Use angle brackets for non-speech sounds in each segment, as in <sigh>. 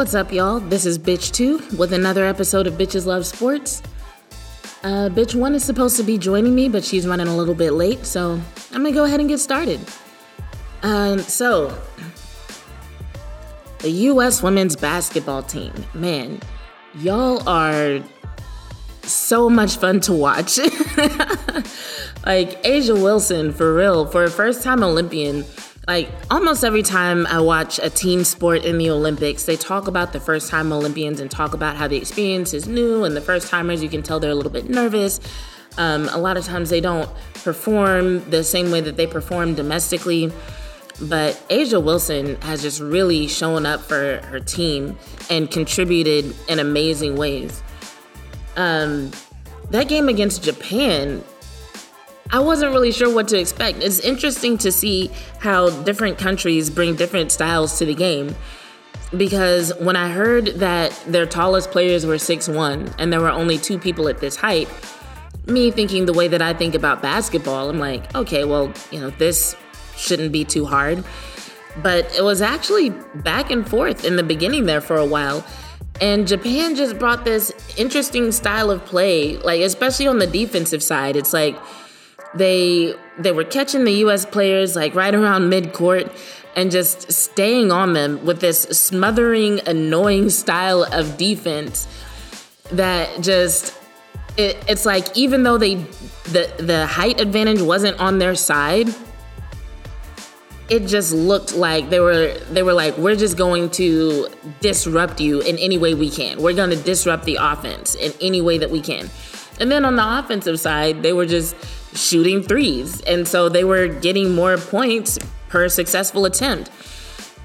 What's up, y'all? This is Bitch 2 with another episode of Bitches Love Sports. Uh, Bitch 1 is supposed to be joining me, but she's running a little bit late, so I'm gonna go ahead and get started. Um, so, the U.S. women's basketball team, man, y'all are so much fun to watch. <laughs> like, A'ja Wilson, for real, for a first time Olympian like almost every time I watch a team sport in the Olympics, they talk about the first time Olympians and talk about how the experience is new and the first timers, you can tell they're a little bit nervous. Um, a lot of times they don't perform the same way that they perform domestically. But A'ja Wilson has just really shown up for her team and contributed in amazing ways. Um, that game against Japan I wasn't really sure what to expect. It's interesting to see how different countries bring different styles to the game. Because when I heard that their tallest players were six one and there were only two people at this height, me thinking the way that I think about basketball, I'm like, okay, well, you know, this shouldn't be too hard. But it was actually back and forth in the beginning there for a while. And Japan just brought this interesting style of play, like, especially on the defensive side. It's like, they they were catching the US players like right around midcourt and just staying on them with this smothering annoying style of defense that just it, it's like even though they the the height advantage wasn't on their side it just looked like they were they were like we're just going to disrupt you in any way we can. We're going to disrupt the offense in any way that we can. And then on the offensive side they were just shooting threes. And so they were getting more points per successful attempt.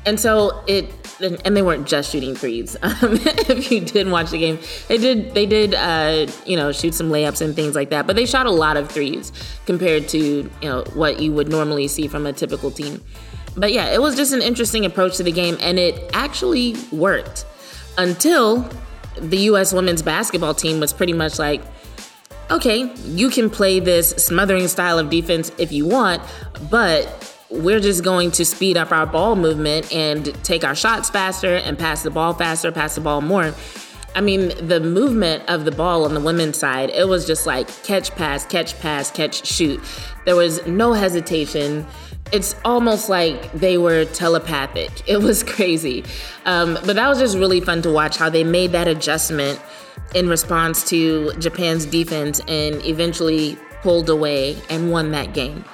And so it, and they weren't just shooting threes. <laughs> Um, if you did watch the game, they did, they did, uh, you know, shoot some layups and things like that. But they shot a lot of threes compared to, you know, what you would normally see from a typical team. But yeah, it was just an interesting approach to the game, and it actually worked until the U.S. women's basketball team was pretty much like, okay, you can play this smothering style of defense if you want, but we're just going to speed up our ball movement and take our shots faster and pass the ball faster, pass the ball more. I mean, the movement of the ball on the women's side, it was just like catch, pass, catch, pass, catch, shoot. There was no hesitation. It's almost like they were telepathic. <laughs> It was crazy. Um, but that was just really fun to watch how they made that adjustment in response to Japan's defense and eventually pulled away and won that game.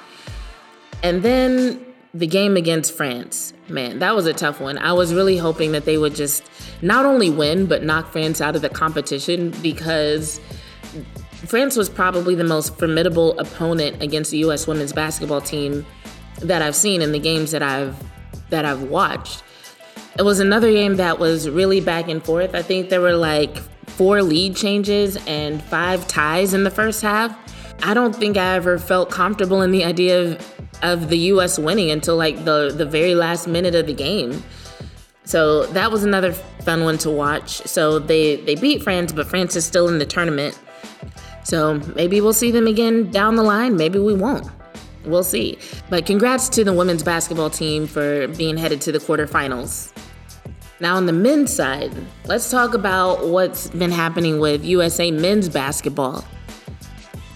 And then the game against France, man, that was a tough one. I was really hoping that they would just not only win, but knock France out of the competition because France was probably the most formidable opponent against the US women's basketball team that I've seen in the games that I've that I've watched. It was another game that was really back and forth. I think there were like four lead changes and five ties in the first half. I don't think I ever felt comfortable in the idea of, of the US winning until like the, the very last minute of the game. So that was another fun one to watch. So they, they beat France, but France is still in the tournament. So maybe we'll see them again down the line. Maybe we won't. We'll see. But congrats to the women's basketball team for being headed to the quarterfinals. Now, on the men's side, let's talk about what's been happening with USA men's basketball.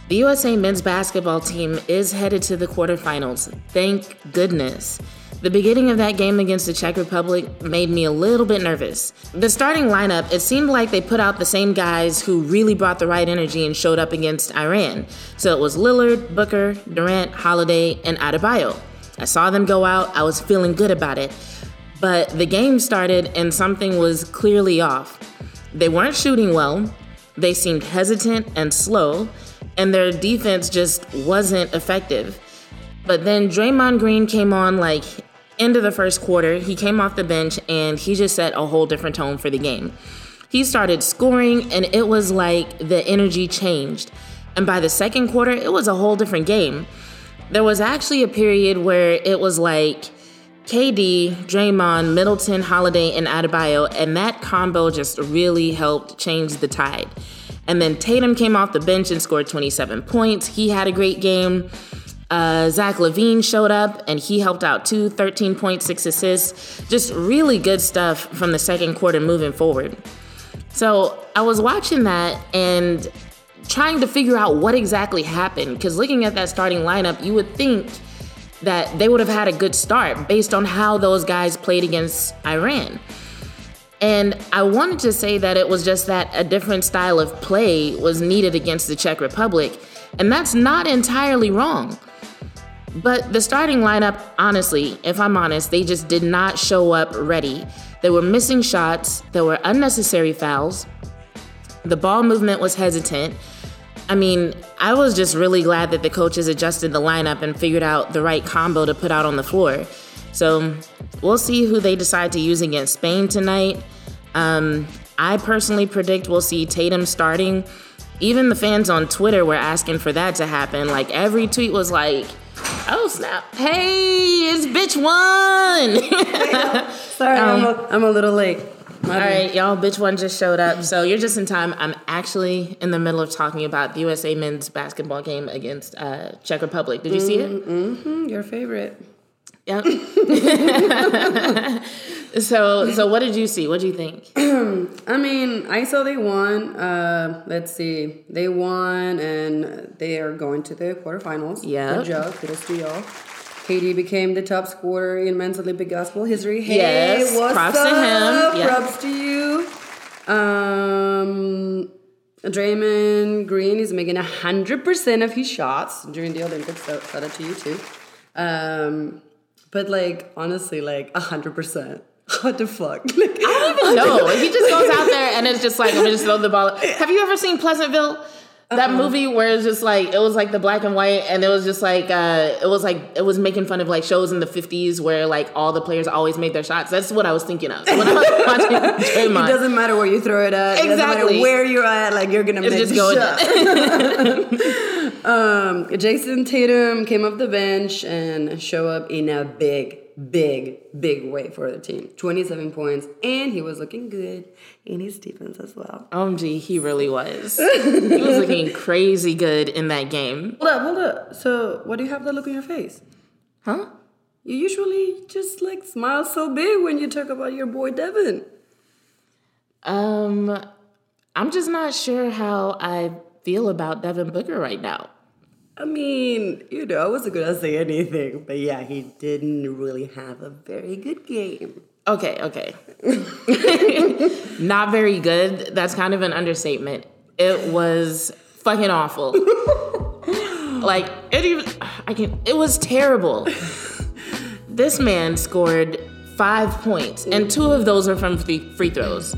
The USA men's basketball team is headed to the quarterfinals. Thank goodness. The beginning of that game against the Czech Republic made me a little bit nervous. The starting lineup, it seemed like they put out the same guys who really brought the right energy and showed up against Iran. So it was Lillard, Booker, Durant, Holiday, and Adebayo. I saw them go out, I was feeling good about it. But the game started and something was clearly off. They weren't shooting well, they seemed hesitant and slow, and their defense just wasn't effective. But then Draymond Green came on like end of the first quarter. He came off the bench and he just set a whole different tone for the game. He started scoring and it was like the energy changed. And by the second quarter, it was a whole different game. There was actually a period where it was like KD, Draymond, Middleton, Holiday, and Adebayo, and that combo just really helped change the tide. And then Tatum came off the bench and scored 27 points. He had a great game. Uh, Zach LaVine showed up and he helped out too, 13.6 assists. Just really good stuff from the second quarter moving forward. So I was watching that and trying to figure out what exactly happened. Because looking at that starting lineup, you would think that they would have had a good start based on how those guys played against Iran. And I wanted to say that it was just that a different style of play was needed against the Czech Republic. And that's not entirely wrong. But the starting lineup, honestly, if I'm honest, they just did not show up ready. They were missing shots, there were unnecessary fouls, the ball movement was hesitant. I mean, I was just really glad that the coaches adjusted the lineup and figured out the right combo to put out on the floor. So we'll see who they decide to use against Spain tonight. Um, I personally predict we'll see Tatum starting. Even the fans on Twitter were asking for that to happen. Like every tweet was like, "Oh snap! Hey, it's bitch one." <laughs> Sorry, um, I'm, a, I'm a little late. All right, y'all, bitch one just showed up. So you're just in time. I'm actually in the middle of talking about the USA men's basketball game against uh, Czech Republic. Did you see it? Mm-hmm, your favorite. Yep. <laughs> so, so what did you see? What do you think? <clears throat> I mean, I saw they won. Uh, let's see, they won, and they are going to the quarterfinals. Yeah. Good job. Kudos to y'all. KD became the top scorer in men's Olympic basketball history. Hey, yes, what's props up? to him. Yeah. Props to you. Um, Draymond Green is making hundred percent of his shots during the Olympics. So shout out to you too. Um, but like honestly, like hundred percent. <laughs> What the fuck? <laughs> Like, I don't even know. he just goes out <laughs> there and it's just like I'm just throw the ball. Have you ever seen Pleasantville? That uh-uh. movie where it's just like it was like the black and white, and it was just like uh, it was like it was making fun of like shows in the fifties where like all the players always made their shots. That's what I was thinking of when I was <laughs> watching Draymond. It doesn't matter where you throw it at. Exactly. where you're at, like you're gonna it's make just the shot. <laughs> um, Jayson Tatum came off the bench and show up in a big big, big way for the team. 27 points, and he was looking good in his defense as well. OMG, he really was. he was looking <laughs> crazy good in that game. Hold up, hold up. So, what do you have that look on your face? Huh? You usually just like smile so big when you talk about your boy Devin. Um, I'm just not sure how I feel about Devin Booker right now. I mean, you know, I wasn't gonna say anything, but yeah, he didn't really have a very good game. Okay, okay. Not very good. That's kind of an understatement. It was fucking awful. <laughs> like it even I can it was terrible. this man scored 5 points and two of those are from free throws.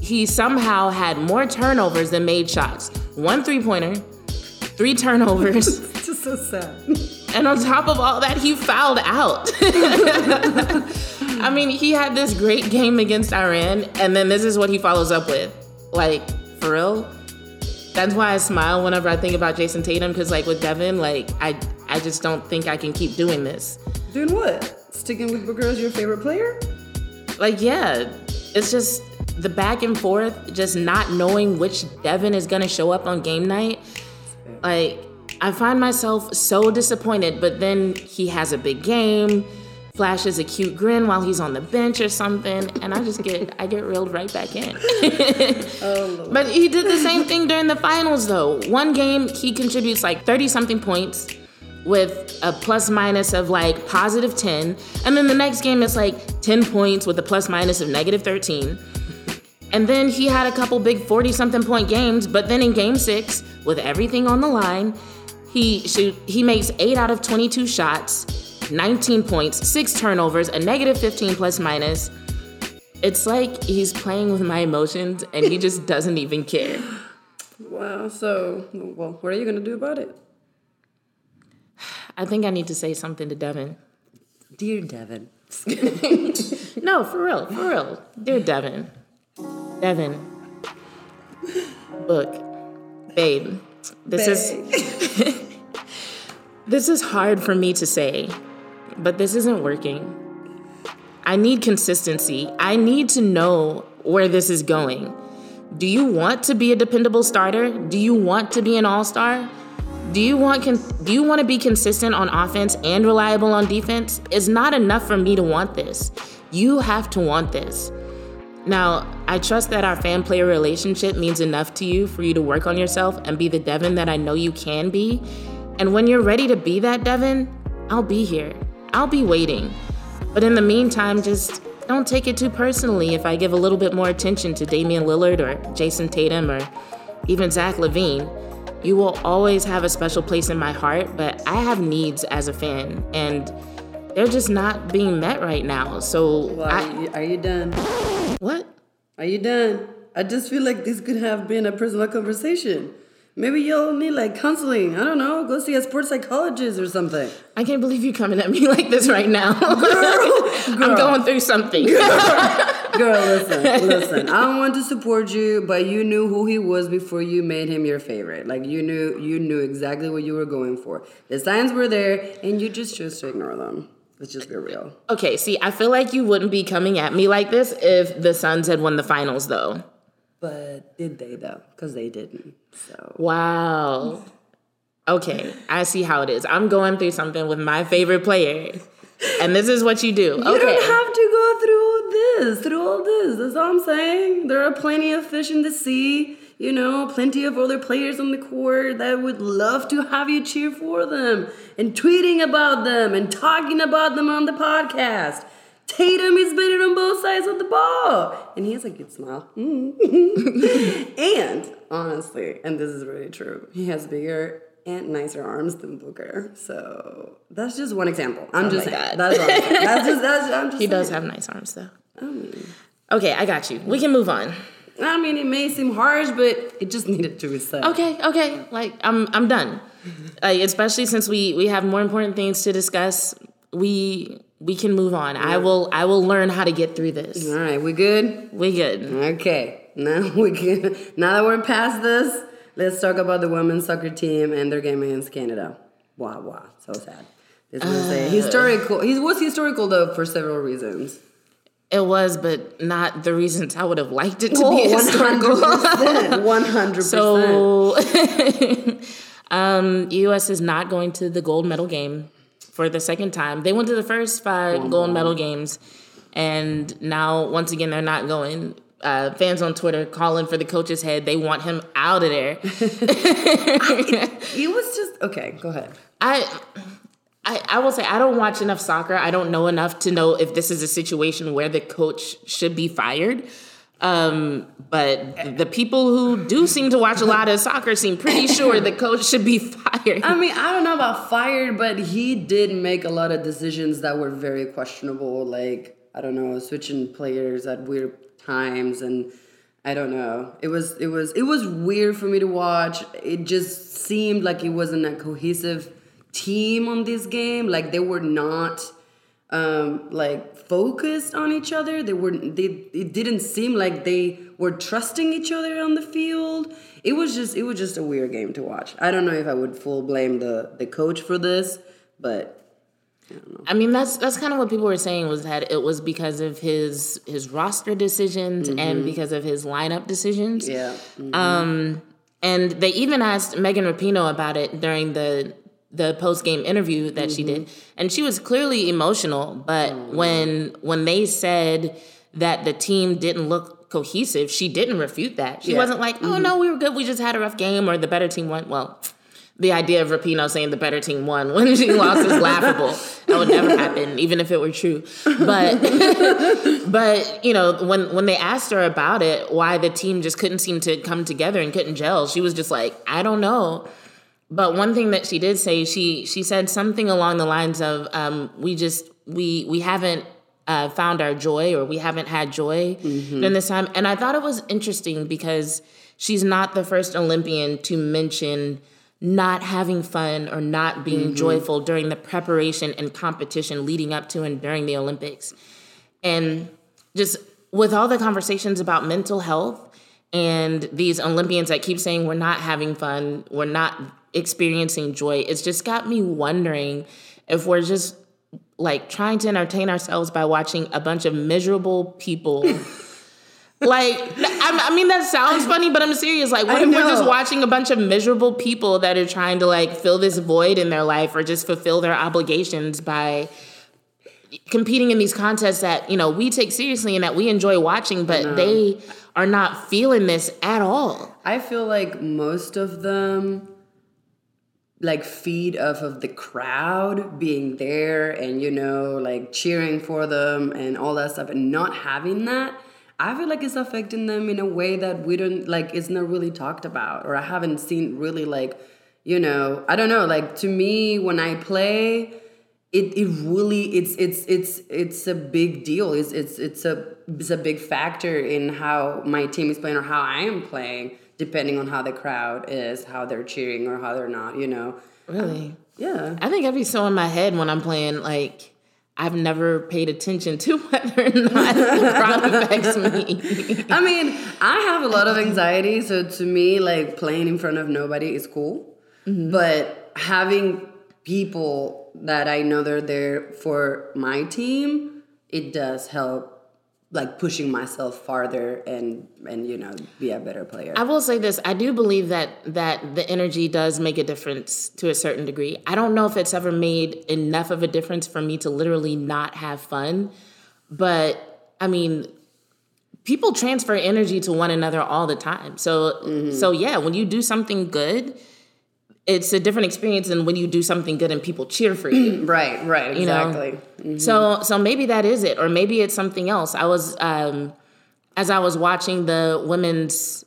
He somehow had more turnovers than made shots. One three-pointer, three turnovers. <laughs> it's just so sad. And on top of all that, he fouled out. <laughs> I mean, he had this great game against Iran, and then this is what he follows up with. Like, for real? That's why I smile whenever I think about Jayson Tatum, because like with Devin, like I I just don't think I can keep doing this. Doing what? Sticking with Booker as your favorite player? Like, yeah. It's just the back and forth, just not knowing which Devin is gonna show up on game night like, I find myself so disappointed, but then he has a big game, flashes a cute grin while he's on the bench or something, and I just get I get reeled right back in. <laughs> oh, but he did the same thing during the finals though. One game he contributes like 30 something points with a plus minus of like positive 10, and then the next game it's like 10 points with a plus minus of negative 13. And then he had a couple big 40 something point games, but then in game six, with everything on the line, he shoot, he makes 8 out of 22 shots, 19 points, 6 turnovers, a negative 15 plus minus. It's like he's playing with my emotions and he just <laughs> doesn't even care. Wow, so well, what are you going to do about it? I think I need to say something to Devin. Dear Devin. <laughs> no, for real, for real. Dear Devin. Devin, look, babe, this babe. is <laughs> this is hard for me to say, but this isn't working. I need consistency. I need to know where this is going. Do you want to be a dependable starter? Do you want to be an all-star? Do you want con- do you want to be consistent on offense and reliable on defense? It's not enough for me to want this. You have to want this. Now, I trust that our fan player relationship means enough to you for you to work on yourself and be the Devin that I know you can be. And when you're ready to be that Devin, I'll be here. I'll be waiting. But in the meantime, just don't take it too personally if I give a little bit more attention to Damian Lillard or Jayson Tatum or even Zach LaVine. You will always have a special place in my heart, but I have needs as a fan, and they're just not being met right now. So, Well, I, are you done? What? Are you done? I just feel like this could have been a personal conversation. Maybe you'll need like counseling. I don't know. Go see a sports psychologist or something. I can't believe you coming at me <laughs> like this right now. girl. <laughs> I'm going through something. Girl, <laughs> listen, listen. I want to support you, but you knew who he was before you made him your favorite. Like you knew, you knew exactly what you were going for. The signs were there, and you just chose to ignore them. Let's just be real. Okay, see, I feel like you wouldn't be coming at me like this if the Suns had won the finals, though. But did they though? Because they didn't. So Wow. Okay, I see how it is. I'm going through something with my favorite player, and this is what you do. you Okay. don't have to go through this, through all this. That's all I'm saying. There are plenty of fish in the sea. You know, plenty of other players on the court that would love to have you cheer for them and tweeting about them and talking about them on the podcast. Tatum is better on both sides of the ball. And he has a good smile. <laughs> and honestly, and this is really true, he has bigger and nicer arms than Booker. So that's just one example. I'm oh just my saying. God. That's That's just, that's, I'm <laughs> just He does have nice arms, though. I mean, Okay, I got you. We can move on. I mean, it may seem harsh, but it just <laughs> needed to be said. Okay, okay. Like I'm, I'm done. <laughs> Like, especially since we we have more important things to discuss. We we can move on. I will I will learn how to get through this. All right, we good? We good. Okay. Now <laughs> we can. Now that we're past this, let's talk about the women's soccer team and their game against Canada. Wow, wow, so sad. This was Uh. a historical. He was historical though for several reasons. It was, but not the reasons I would have liked it to Oh, be <laughs> historical. 100%. 100%. So, <laughs> um, U.S. is not going to the gold medal game for the second time. They went to the first five gold medal games, and now once again they're not going. Uh, fans on Twitter calling for the coach's head. They want him out of there. <laughs> it was just okay. Go ahead. I, I, I will say I don't watch enough soccer. I don't know enough to know if this is a situation where the coach should be fired. Um, but the people who do seem to watch a lot of soccer seem pretty sure the coach should be fired. I mean, I don't know about fired, but he did make a lot of decisions that were very questionable. Like, I don't know, switching players at weird times and I don't know. It was it was it was weird for me to watch. It just seemed like it wasn't a cohesive team on this game. Like they were not um like focused on each other. They were they it didn't seem like they were trusting each other on the field. It was just it was just a weird game to watch. I don't know if I would full blame the the coach for this, but I mean, that's that's kind of what people were saying was that it was because of his his roster decisions and because of his lineup decisions. yeah. Um, and they even asked Megan Rapinoe about it during the the post game interview that she did, mm-hmm. and she was clearly emotional. But mm-hmm. when when they said that the team didn't look cohesive, she didn't refute that. She Yeah. wasn't like, "Oh mm-hmm. no, we were good. We just had a rough game," or the better team won. Well. The idea of Rapinoe saying the better team won when she <laughs> lost is laughable. That would never happen, even if it were true. But <laughs> but you know when when they asked her about it why the team just couldn't seem to come together and couldn't gel she was just like i don't know but one thing that she did say she she said something along the lines of um, we just we we haven't uh, found our joy or we haven't had joy during this time. And i thought it was interesting because she's not the first olympian to mention not having fun or not being joyful during the preparation and competition leading up to and during the olympics. And just with all the conversations about mental health and these Olympians that keep saying we're not having fun, we're not experiencing joy, it's just got me wondering if we're just like trying to entertain ourselves by watching a bunch of miserable people. <laughs> like I I, mean, that sounds funny, but I'm serious. Like, what I if we're just watching a bunch of miserable people that are trying to like fill this void in their life or just fulfill their obligations by competing in these contests that you know we take seriously and that we enjoy watching, but they are not feeling this at all. I feel like most of them like feed off of the crowd being there and you know like cheering for them and all that stuff and not having that I feel like it's affecting them in a way that we don't like it's not really talked about or I haven't seen really like you know I don't know like to me when I play it, it really it's it's it's it's a big deal. It's it's it's a it's a big factor in how my team is playing or how I am playing depending on how the crowd is how they're cheering or how they're not you know? Um, really, yeah. I think I'd be so in my head when I'm playing like. I've never paid attention to <laughs> whether or not the crowd <laughs> affects me. I mean I have a lot of anxiety so to me like playing in front of nobody is cool. Mm-hmm. But having people that I know they're there for my team it does help like pushing myself farther and and you know be a better player I will say this: I do believe that that the energy does make a difference to a certain degree. I don't know if it's ever made enough of a difference for me to literally not have fun, but I mean, people transfer energy to one another all the time. So mm-hmm. so yeah, when you do something good, it's a different experience than when you do something good and people cheer for you. <clears throat> right right you know? exactly So so maybe that is it, or maybe it's something else. I was um, as I was watching the women's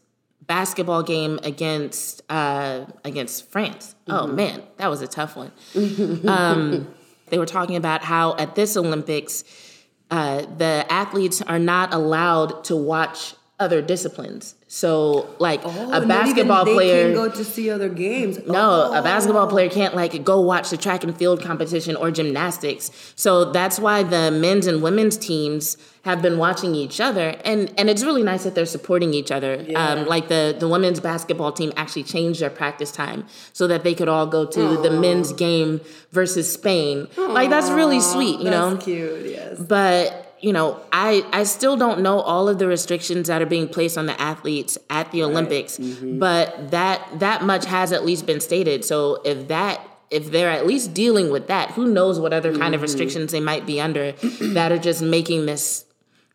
basketball game against uh, against France. Oh man, that was a tough one. <laughs> um, they were talking about how at this Olympics, uh, the athletes are not allowed to watch other disciplines. So like Oh, a basketball they player. can go to see other games. No, a basketball Oh. player can't like go watch the track and field competition or gymnastics. So that's why the men's and women's teams have been watching each other, and and it's really nice that they're supporting each other. Um, like the the women's basketball team actually changed their practice time so that they could all go to the men's game versus Spain. Like that's really sweet, you know That's cute. Yes. but you know i i still don't know all of the restrictions that are being placed on the athletes at the olympics mm-hmm. but that that much has at least been stated. So if that if they're at least dealing with that who knows what other kind of mm-hmm. restrictions they might be under that are just making this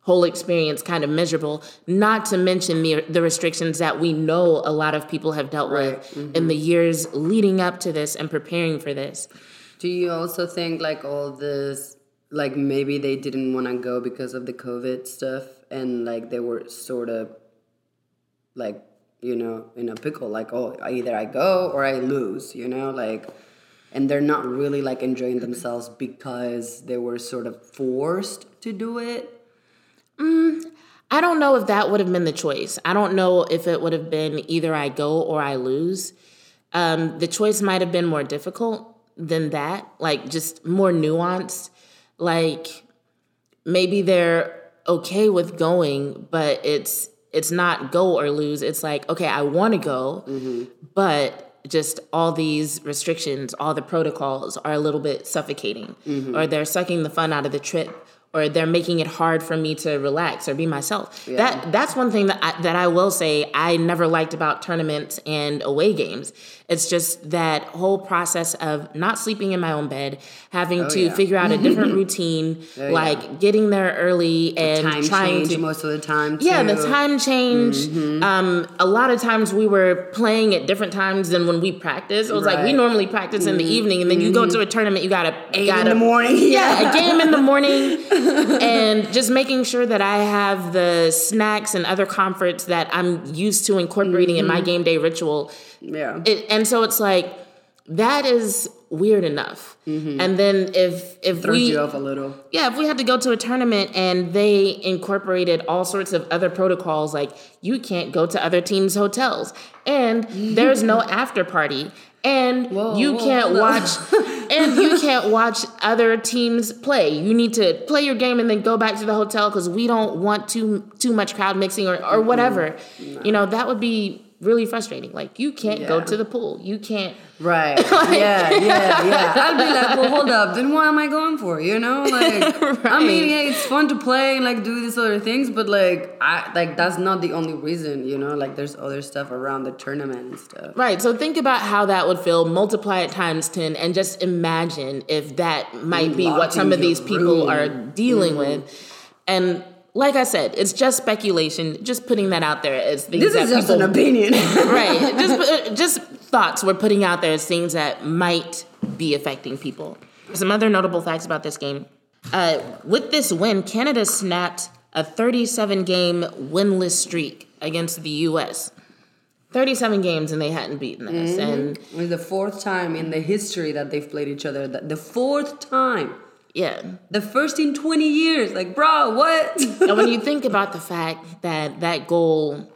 whole experience kind of miserable not to mention the the restrictions that we know a lot of people have dealt with in mm-hmm. the years leading up to this and preparing for this. Do you also think like all this, like maybe they didn't want to go because of the COVID stuff, and like they were sort of, like you know, in a pickle, like oh, either I go or I lose, you know, like, and they're not really like enjoying themselves because they were sort of forced to do it. I don't know if that would have been the choice. I don't know if it would have been either I go or I lose. Um, the choice might have been more difficult than that, like just more nuanced. Like maybe they're okay with going, but it's it's not go or lose. It's like okay, I want to go, mm-hmm. but just all these restrictions, all the protocols are a little bit suffocating, mm-hmm. or they're sucking the fun out of the trip, or they're making it hard for me to relax or be myself. That that's one thing that I, that I will say I never liked about tournaments and away games. It's just that whole process of not sleeping in my own bed, having oh, to yeah. figure out a different <laughs> routine, oh, like getting there early and Time trying change to most of the time. yeah, the time change. Mm-hmm. Um, a lot of times we were playing at different times than when we practice. It was like we normally practice in the mm-hmm. evening, and then you go to a mm-hmm. tournament, you gotta Eight gotta, in the morning. <laughs> Yeah, a game in the morning, <laughs> and just making sure that I have the snacks and other comforts that I'm used to incorporating in my mm-hmm. game day ritual. Yeah. It, and so it's like that is weird enough. Mm-hmm. And then if if Throws we you off a little. yeah, if we had to go to a tournament and they incorporated all sorts of other protocols, like you can't go to other teams' hotels, and there's no <laughs> after party, and Whoa, you whoa, can't up. watch, and you <laughs> can't watch other teams play. You need to play your game and then go back to the hotel because we don't want too too much crowd mixing or or whatever. You know that would be really frustrating. Like you can't go to the pool. You can't. Right. <laughs> yeah, yeah, yeah. <laughs> I'd be like, well, hold up. Then what am I going for? You know, <laughs> like, I mean, yeah, it's fun to play and like do these other things, but like, I like that's not the only reason. You know, like there's other stuff around the tournament and stuff. Right. So think about how that would feel. Multiply it times ten, and just imagine if that might be what some of these people room. are dealing mm-hmm. with. And like I said, it's just speculation. Just putting that out there as things This is just people an opinion. <laughs> right. <laughs> Just uh, just thoughts we're putting out there as things that might be affecting people. Some other notable facts about this game. Uh, with this win, Canada snapped a 37 game winless streak against the U.S. 37 games and they hadn't beaten us. And It was the fourth time in the history that they've played each other. that- The fourth time. Yeah. The first in 20 years. Like, bro, what? And when you <laughs> think about the fact that that goal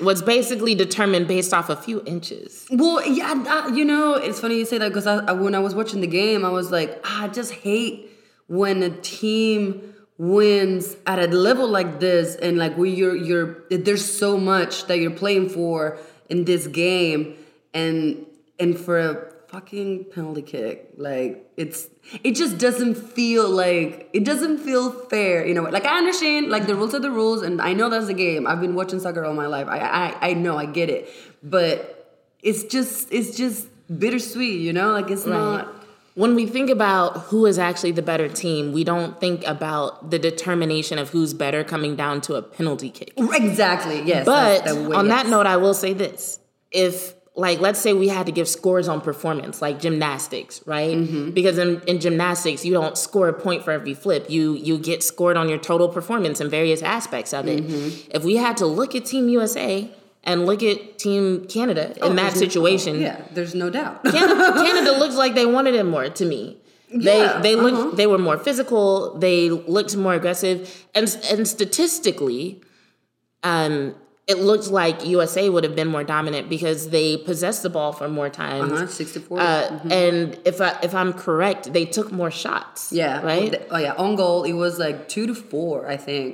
was basically determined based off a few inches. Well, yeah, that, you know, it's funny you say that because I, I, when I was watching the game, I was like, ah, I just hate when a team wins at a level like this, and like where you're you're there's so much that you're playing for in this game, and and for a fucking penalty kick, like it's it just doesn't feel like it doesn't feel fair, you know. Like I understand, like the rules are the rules, and I know that's the game. I've been watching soccer all my life. I I, I know, I get it, but it's just it's just bittersweet, you know. Like it's not. When we think about who is actually the better team, we don't think about the determination of who's better coming down to a penalty kick. Exactly. Yes. But that's the way- on that note, I will say this. If like let's say we had to give scores on performance, like gymnastics, right? Mm-hmm. Because in, in gymnastics, you don't score a point for every flip. You you get scored on your total performance in various aspects of it. Mm-hmm. If we had to look at Team USA and look at Team Canada in that Oh, there's no- situation, yeah, there's no doubt. Canada, <laughs> Canada looks like they wanted it more to me. They Yeah, they looked uh-huh. they were more physical. They looked more aggressive, and and statistically, um, it looked like USA would have been more dominant because they possessed the ball for more times. Uh-huh, 64. Uh, And if I if I'm correct, they took more shots. yeah. right. Oh yeah. On goal, it was like two to four, I think.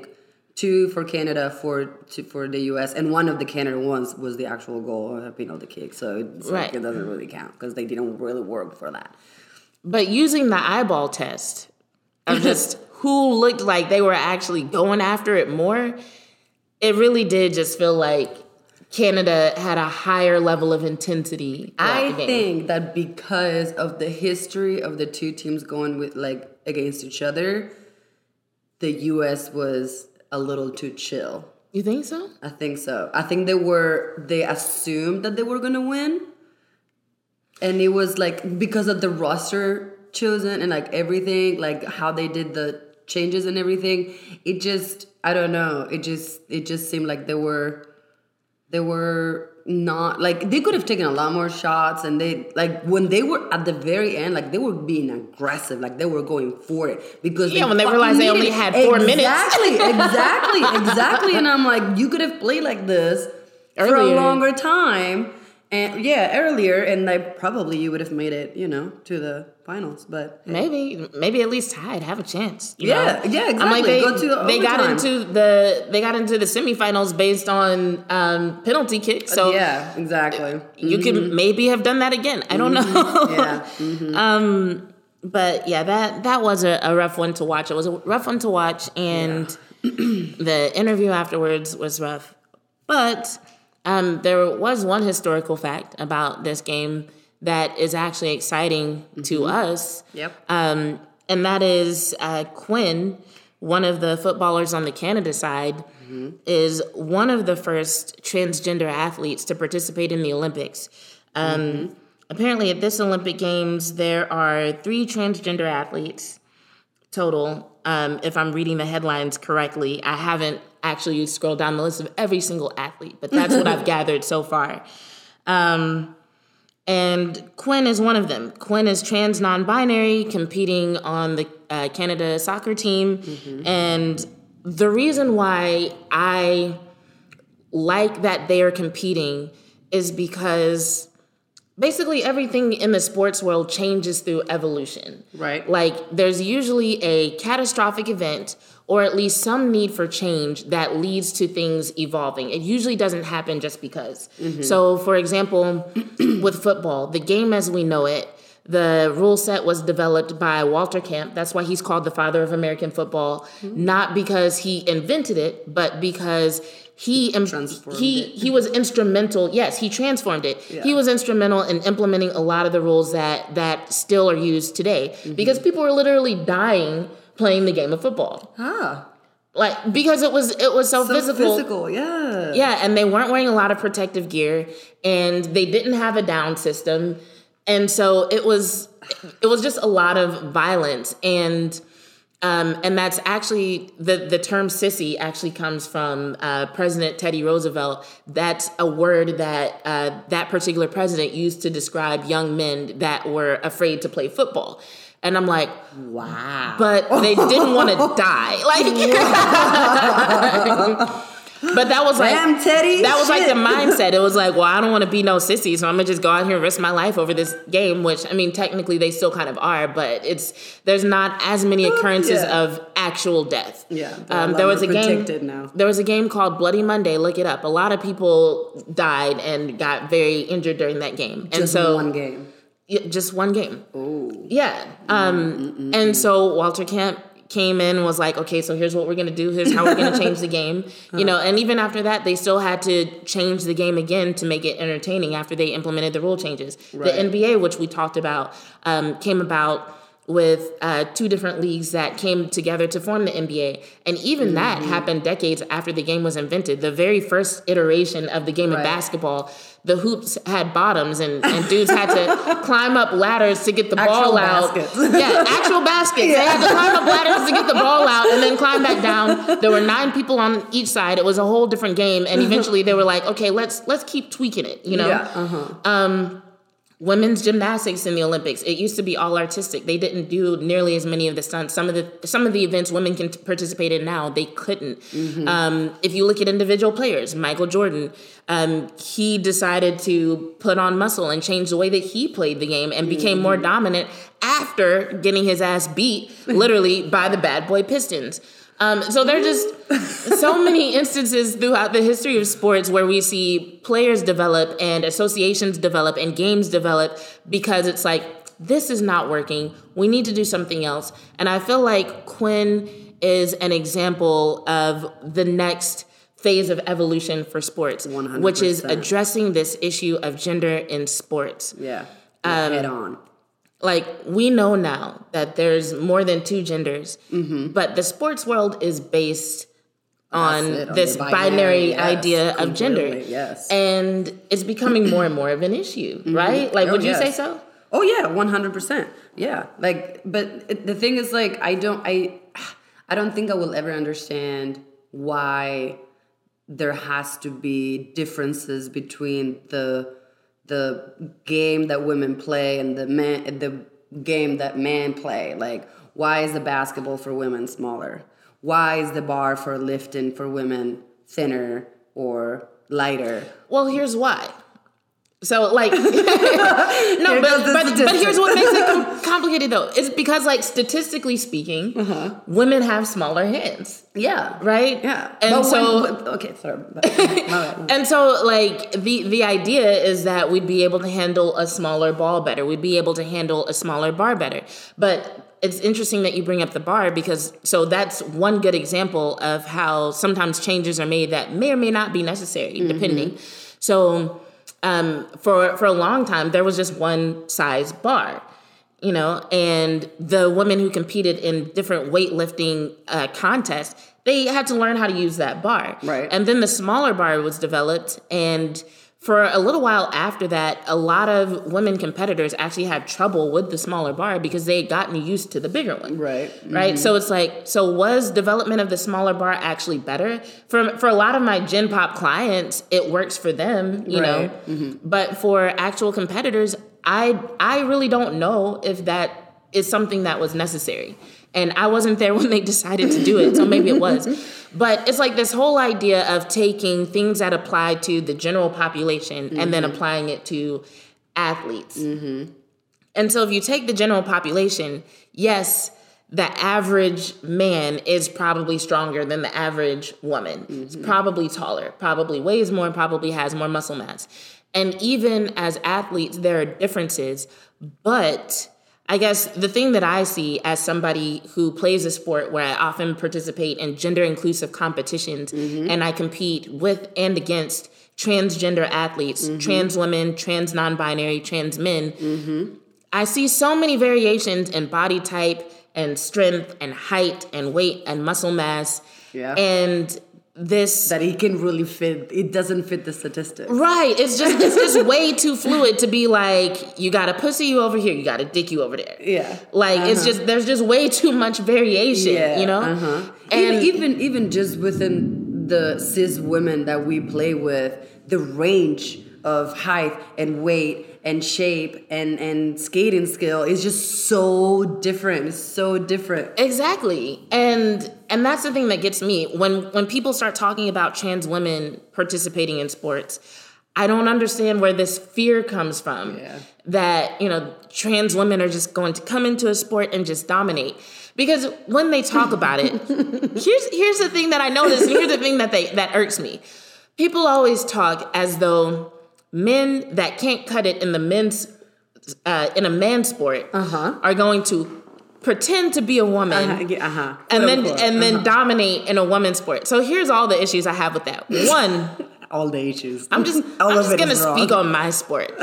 Two for Canada, for two for the U.S., and one of the Canada ones was the actual goal, a penalty kick. So it's like Right. it doesn't really count because they didn't really work for that. But using the eyeball test of just <laughs> who looked like they were actually going after it more, it really did just feel like Canada had a higher level of intensity. I think that because of the history of the two teams going with like against each other, the U.S. was a little too chill. You think so? I think so. I think they were they assumed that they were gonna win. And it was like because of the roster chosen and like everything, like how they did the changes and everything, it just I don't know. It just it just seemed like they were they were not like they could have taken a lot more shots and they like when they were at the very end like they were being aggressive like they were going for it because Yeah, they when they realized they only had four minutes. exactly <laughs> exactly exactly and i'm like you could have played like this for a longer time and yeah earlier and like probably you would have made it you know to the finals but Maybe, maybe at least tied, have a chance. Yeah, know? yeah, I'm like exactly. they, Go to the they got into the they got into the semifinals based on um, penalty kicks. So yeah exactly you could maybe have done that again. I don't know. yeah <laughs> Um, but yeah, that that was a, a rough one to watch. It was a rough one to watch, and <clears throat> the interview afterwards was rough. But um, there was one historical fact about this game that is actually exciting to us. Yep. Um, and that is uh, Quinn, one of the footballers on the Canada side, is one of the first transgender athletes to participate in the Olympics. Um, Apparently, at this Olympic Games, there are three transgender athletes total. Um, if I'm reading the headlines correctly, I haven't actually you scroll down the list of every single athlete, but that's what I've <laughs> gathered so far. Um, and Quinn is one of them. Quinn is trans non binary, competing on the uh, Canada soccer team. And the reason why I like that they are competing is because basically everything in the sports world changes through evolution. Right. Like there's usually a catastrophic event or at least some need for change that leads to things evolving. It usually doesn't happen just because. Mm-hmm. So, for example, <clears throat> with football, the game as we know it, the rule set was developed by Walter Camp. That's why he's called the father of American football, mm-hmm. not because he invented it, but because he he it. he was instrumental. Yes, he transformed it. He was instrumental in implementing a lot of the rules that that still are used today Mm-hmm. because people were literally dying playing the game of football. Ah, Like because it was it was so, so physical. physical. Yeah. Yeah, and they weren't wearing a lot of protective gear and they didn't have a down system. And so it was it was just a lot of violence and um, and that's actually the the term sissy actually comes from uh, President Teddy Roosevelt. That's a word that uh, that particular president used to describe young men that were afraid to play football. And I'm like, Wow. but they didn't want to <laughs> die. Like, <laughs> <laughs> but that was like Damn, Teddy. that was like the mindset. It was <laughs> like, well, I don't want to be no sissy, so I'm gonna just go out here and risk my life over this game. Which I mean, technically they still kind of are, but it's there's not as many occurrences yeah. of actual death. Yeah, um, there was a game. now. There was a game called Bloody Monday. Look it up. A lot of people died and got very injured during that game, and Just so one game. yeah, just one game. Oh. Yeah. Um, and so Walter Camp came in was like, okay, so here's what we're gonna do. Here's how we're gonna <laughs> change the game. You know, and even after that, they still had to change the game again to make it entertaining after they implemented the rule changes. Right. The NBA, which we talked about, um, came about with uh, two different leagues that came together to form the NBA. And even that happened decades after the game was invented. The very first iteration of the game of basketball, the hoops had bottoms and, and dudes had to <laughs> climb up ladders to get the Actual ball out. baskets. Yeah, actual baskets. They had to climb up ladders to get the ball out and then climb back down. There were nine people on each side. It was a whole different game. And eventually they were like, okay, let's let's keep tweaking it, you know? Yeah. Uh-huh. Women's gymnastics in the Olympics. It used to be all artistic. They didn't do nearly as many of the stunts. Some of the some of the events women can participate in now, they couldn't. Um, if you look at individual players, Michael Jordan, um, he decided to put on muscle and change the way that he played the game and became more dominant after getting his ass beat, literally by the bad boy Pistons. Um, so there are just so many <laughs> instances throughout the history of sports where we see players develop and associations develop and games develop because it's like this is not working. We need to do something else. And I feel like Quinn is an example of the next phase of evolution for sports, which is addressing this issue of gender in sports Yeah. Um, Head on. Like we know now that there's more than two genders Mm-hmm. but the sports world is based on it, on this binary, binary, yes, idea of gender yes. and it's becoming more and more of an issue right like Oh, would you say so Oh yeah, one hundred percent. Yeah, like, but the thing is, like, I don't, I, I don't think I will ever understand why there has to be differences between the the game that women play and the man the game that men play. Like, why is the basketball for women smaller? Why is the bar for lifting for women thinner or lighter? well here's why so like <laughs> no Here but, but, but here's what makes it com- complicated though it's because like statistically speaking Uh-huh. women have smaller hands Yeah. right Yeah. and But so when, okay, sorry. <laughs> And so, like the the idea is that we'd be able to handle a smaller ball better. We'd be able to handle a smaller bar better. But it's interesting that you bring up the bar because so that's one good example of how sometimes changes are made that may or may not be necessary, depending. So, um, for for a long time, there was just one size bar you know, and the women who competed in different weightlifting uh, contests, they had to learn how to use that bar. Right. And then the smaller bar was developed, and for a little while after that, a lot of women competitors actually had trouble with the smaller bar because they had gotten used to the bigger one. Right. Right. So it's like, so was development of the smaller bar actually better? For for a lot of my Gen Pop clients, it works for them, you know. But for actual competitors, I I really don't know if that is something that was necessary. And I wasn't there <laughs> when they decided to do it, so maybe it was. <laughs> But it's like this whole idea of taking things that apply to the general population and then mm-hmm. applying it to athletes. Mm-hmm. And so if you take the general population, yes, the average man is probably stronger than the average woman. It's mm-hmm. probably taller, probably weighs more, probably has more muscle mass. And even as athletes, there are differences. But I guess the thing that I see as somebody who plays a sport where I often participate in gender inclusive competitions mm-hmm. and I compete with and against transgender athletes, mm-hmm. trans women, trans non binary, trans men, mm-hmm. I see so many variations in body type and strength and height and weight and muscle mass. Yeah. And this that he can really fit. It doesn't fit the statistics. Right. It's just it's just <laughs> way too fluid to be like, you got a pussy you over here, you got a dick you over there. Yeah. Like it's just there's just way too much variation, Yeah, you know? uh-huh. And even, even even just within the cis women that we play with, the range of height and weight and shape and and skating skill is just so different. It's so different. Exactly. And and that's the thing that gets me when when people start talking about trans women participating in sports, I don't understand where this fear comes from. Yeah. That, you know, trans women are just going to come into a sport and just dominate. Because when they talk about it, <laughs> here's here's the thing that I notice, and here's the thing that they that irks me. People always talk as though men that can't cut it in the men's uh, in a man's sport Uh-huh. are going to pretend to be a woman Uh-huh. yeah, uh-huh. and then and then Uh-huh. dominate in a woman's sport. So here's all the issues I have with that. <laughs> One, all the issues. I'm just <laughs> all I'm just gonna speak on my sport. <laughs>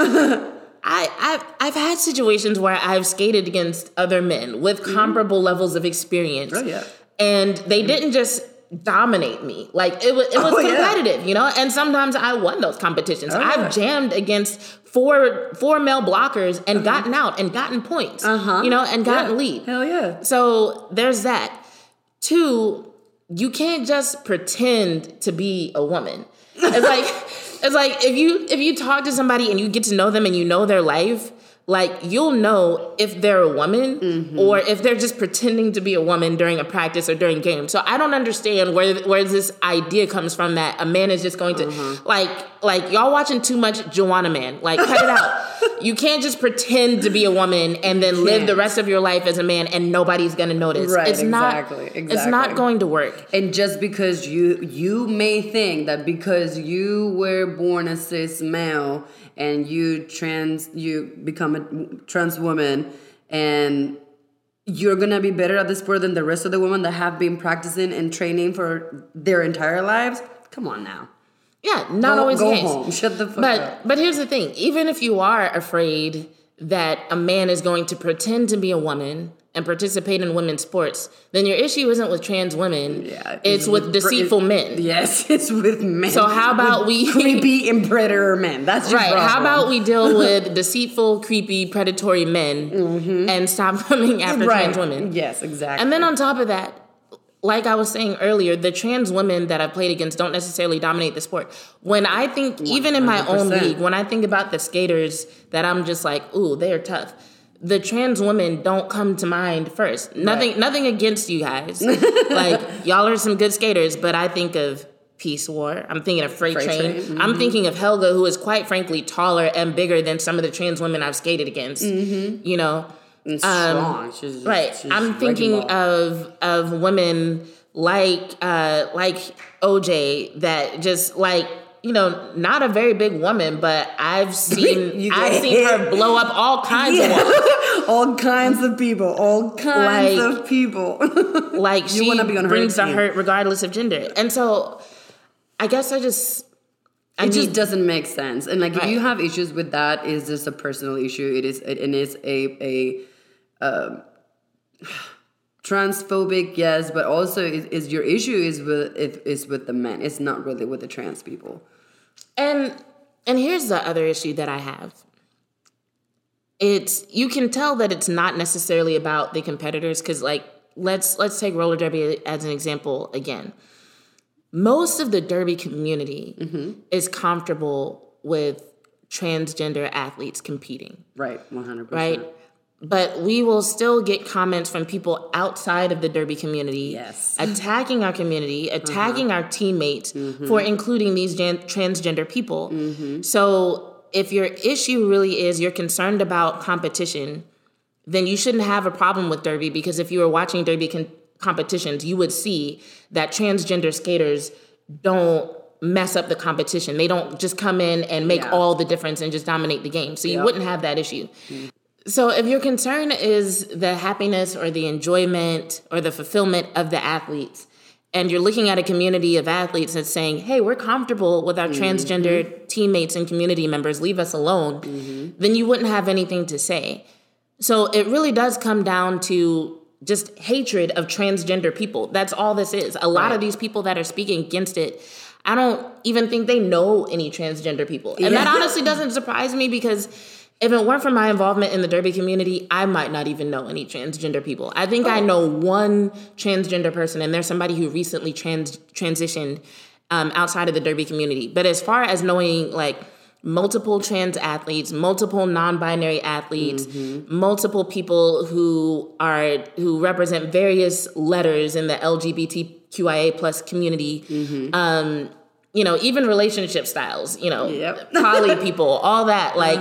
I, I've I've had situations where I've skated against other men with comparable levels of experience. Mm-hmm. Oh, yeah. And they didn't just dominate me. Like it was it was Oh, yeah. competitive, you know? And sometimes I won those competitions. Oh. I've jammed against four four male blockers and gotten out and gotten points. Uh-huh. You know, and gotten Yeah. lead. Hell yeah. So there's that. Two, you can't just pretend to be a woman. It's like <laughs> it's like if you if you talk to somebody and you get to know them and you know their life, like you'll know if they're a woman Mm-hmm. or if they're just pretending to be a woman during a practice or during game. So I don't understand where where this idea comes from that a man is just going to Mm-hmm. like like y'all watching too much Juwanna Mann. Like cut it out. <laughs> you can't just pretend to be a woman and then live the rest of your life as a man and nobody's gonna notice. Right, It's not exactly, it's not going to work. And just because you you may think that because you were born a cis male and you trans you become a trans woman and you're gonna be better at the sport than the rest of the women that have been practicing and training for their entire lives. Come on now. Yeah, not Go- always go the case. home. <laughs> Shut the fuck but, up. But here's the thing: even if you are afraid that a man is going to pretend to be a woman and participate in women's sports, then your issue isn't with trans women. Yeah, it's with br- deceitful men. Yes, <laughs> it's with men. So how about With we- <laughs> creepy and predator men? That's Right. How about we deal <laughs> with deceitful, creepy, predatory men and stop coming after Mm-hmm. right? trans women? Yes, exactly. And then on top of that, like I was saying earlier, the trans women that I've played against don't necessarily dominate the sport. When I think, even in my own league, when I think about the skaters that I'm just like, ooh, they're tough. The trans women don't come to mind first. Nothing, nothing against you guys. <laughs> like y'all are some good skaters, but I think of Peace War. I'm thinking of Freight, Freight Train. Train, I'm mm-hmm. thinking of Helga, who is quite frankly taller and bigger than some of the trans women I've skated against. Mm-hmm. You know, And strong. she's just, Right. she's I'm thinking of of women like uh like OJ that just like you know not a very big woman, but I've <laughs> seen I've seen her blow up all <laughs> kinds of women. <laughs> all kinds of people, all kinds Like- of people. Like she wanna be on her brings the team. hurt regardless of gender, and so I guess I just I it just doesn't make sense. And like, if you have issues with that, it's just a personal issue. It is, it, and it's a a um, <sighs> transphobic, yes, but also is, is your issue is with is, is with the men. It's not really with the trans people. And and here's the other issue that I have. It's you can tell that it's not necessarily about the competitors because like let's let's take roller derby as an example again. Most of the derby community is comfortable with transgender athletes competing, Right, one hundred right? But we will still get comments from people outside of the derby community Yes. attacking our community, mm-hmm. attacking our teammates mm-hmm. for including these gen- transgender people. Mm-hmm. So if your issue really is you're concerned about competition, then you shouldn't have a problem with derby because if you were watching derby con- competitions, you would see that transgender skaters don't mess up the competition. They don't just come in and make Yeah. all the difference and just dominate the game. So you Yep. wouldn't have that issue. So if your concern is the happiness or the enjoyment or the fulfillment of the athletes, and you're looking at a community of athletes that's saying, hey, we're comfortable with our mm-hmm. transgender teammates and community members, leave us alone, mm-hmm. then you wouldn't have anything to say. So it really does come down to just hatred of transgender people. That's all this is. A lot of these people that are speaking against it, I don't even think they know any transgender people. And that honestly doesn't surprise me because if it weren't for my involvement in the Derby community, I might not even know any transgender people. I think I know one transgender person, and there's somebody who recently trans transitioned um, outside of the Derby community. But as far as knowing like multiple trans athletes, multiple non-binary athletes, multiple people who are who represent various letters in the LGBTQIA plus community, um, you know, even relationship styles, you know, Yep. poly <laughs> people, all that. Like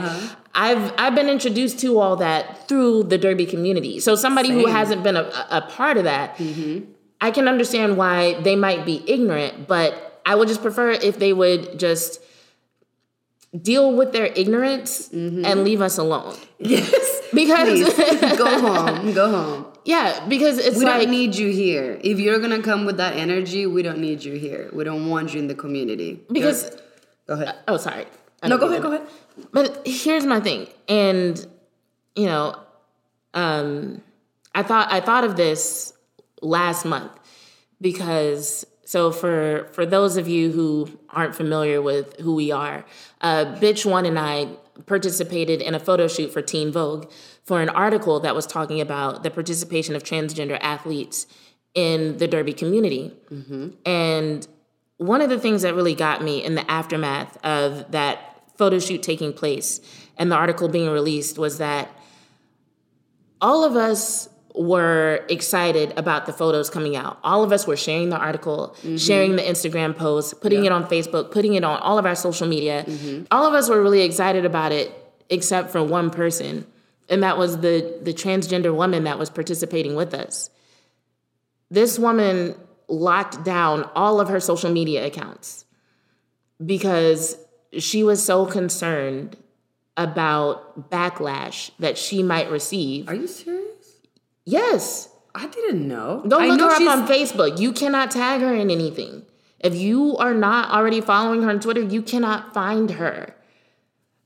I've I've been introduced to all that through the Derby community. So somebody who hasn't been a, a part of that, I can understand why they might be ignorant, but I would just prefer if they would just deal with their ignorance and leave us alone. <laughs> Yes. Because <laughs> go home. Go home. yeah, because it's We like don't need you here. If you're gonna come with that energy, we don't need you here. We don't want you in the community. because You're- go ahead. oh sorry. No, go ahead. Go ahead. But here's my thing, and you know, um, I thought I thought of this last month because so for for those of you who aren't familiar with who we are, uh, Bitch One and I participated in a photo shoot for Teen Vogue for an article that was talking about the participation of transgender athletes in the Derby community, and one of the things that really got me in the aftermath of that photo shoot taking place and the article being released was that all of us were excited about the photos coming out. All of us were sharing the article, mm-hmm. sharing the Instagram post, putting it on Facebook, putting it on all of our social media. Mm-hmm. All of us were really excited about it except for one person, and that was the the transgender woman that was participating with us. This woman locked down all of her social media accounts because she was so concerned about backlash that she might receive. Are you serious? Yes. I didn't know. Don't look know her up on Facebook. You cannot tag her in anything. If you are not already following her on Twitter, you cannot find her.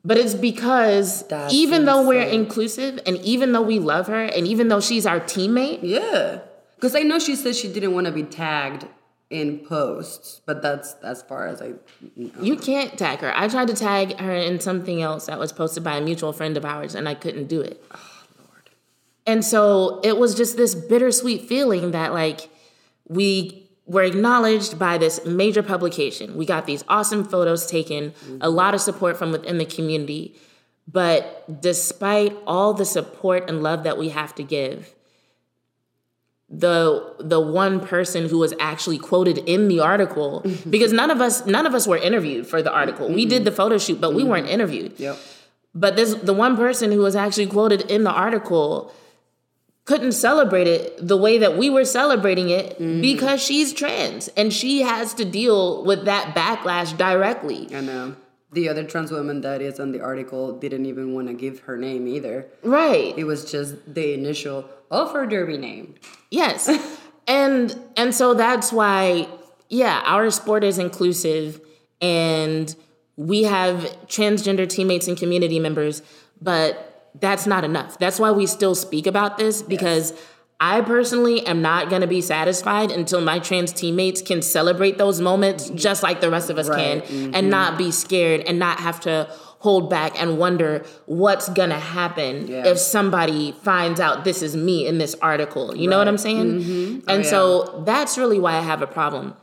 But it's because That's even though we're inclusive and even though we love her and even though she's our teammate, Yeah. Because I know she said she didn't want to be tagged in posts, but that's as far as I know. you can't tag her. I tried to tag her in something else that was posted by a mutual friend of ours and I couldn't do it. Oh, Lord. And so it was just this bittersweet feeling that like we were acknowledged by this major publication. We got these awesome photos taken, a lot of support from within the community. But despite all the support and love that we have to give, the the one person who was actually quoted in the article <laughs> because none of us none of us were interviewed for the article. We did mm-hmm. the photo shoot, but we mm-hmm. weren't interviewed. Yep. But this the one person who was actually quoted in the article couldn't celebrate it the way that we were celebrating it mm-hmm. because she's trans and she has to deal with that backlash directly. I know. The other trans woman that is on the article didn't even want to give her name either. Right. It was just the initial of her derby name. Yes. and and so that's why yeah, our sport is inclusive and we have transgender teammates and community members, but that's not enough. That's why we still speak about this because I personally am not going to be satisfied until my trans teammates can celebrate those moments mm-hmm. just like the rest of us Right. can and mm-hmm. not be scared and not have to hold back and wonder what's to happen Yeah. if somebody finds out this is me in this article. You know what I'm saying? And Oh, yeah. so that's really why I have a problem.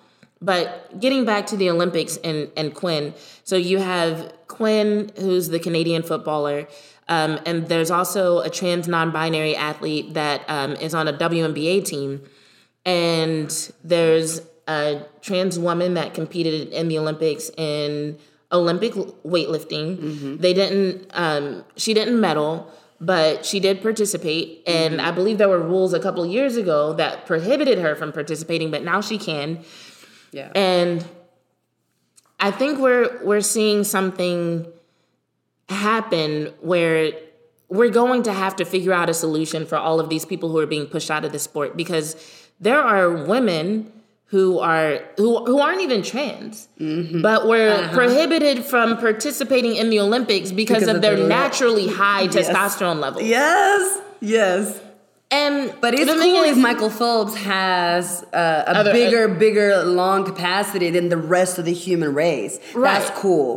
But getting back to the Olympics and, and Quinn, so you have Quinn, who's the Canadian footballer, um, and there's also a trans non binary athlete that um, is on a WNBA team. And there's a trans woman that competed in the Olympics in Olympic weightlifting. They didn't. Um, she didn't medal, but she did participate, and I believe there were rules a couple years ago that prohibited her from participating, but now she can. Yeah. And I think we're we're seeing something happen where we're going to have to figure out a solution for all of these people who are being pushed out of the sport because there are women who are who who aren't even trans, Mm-hmm. but were prohibited from participating in the Olympics because, Because of, of their their- naturally high Yes. testosterone levels. yes. Yes. And But it's cool is- if Michael Phelps has uh, a Other- uh, bigger, bigger lung capacity than the rest of the human race. Right. That's cool.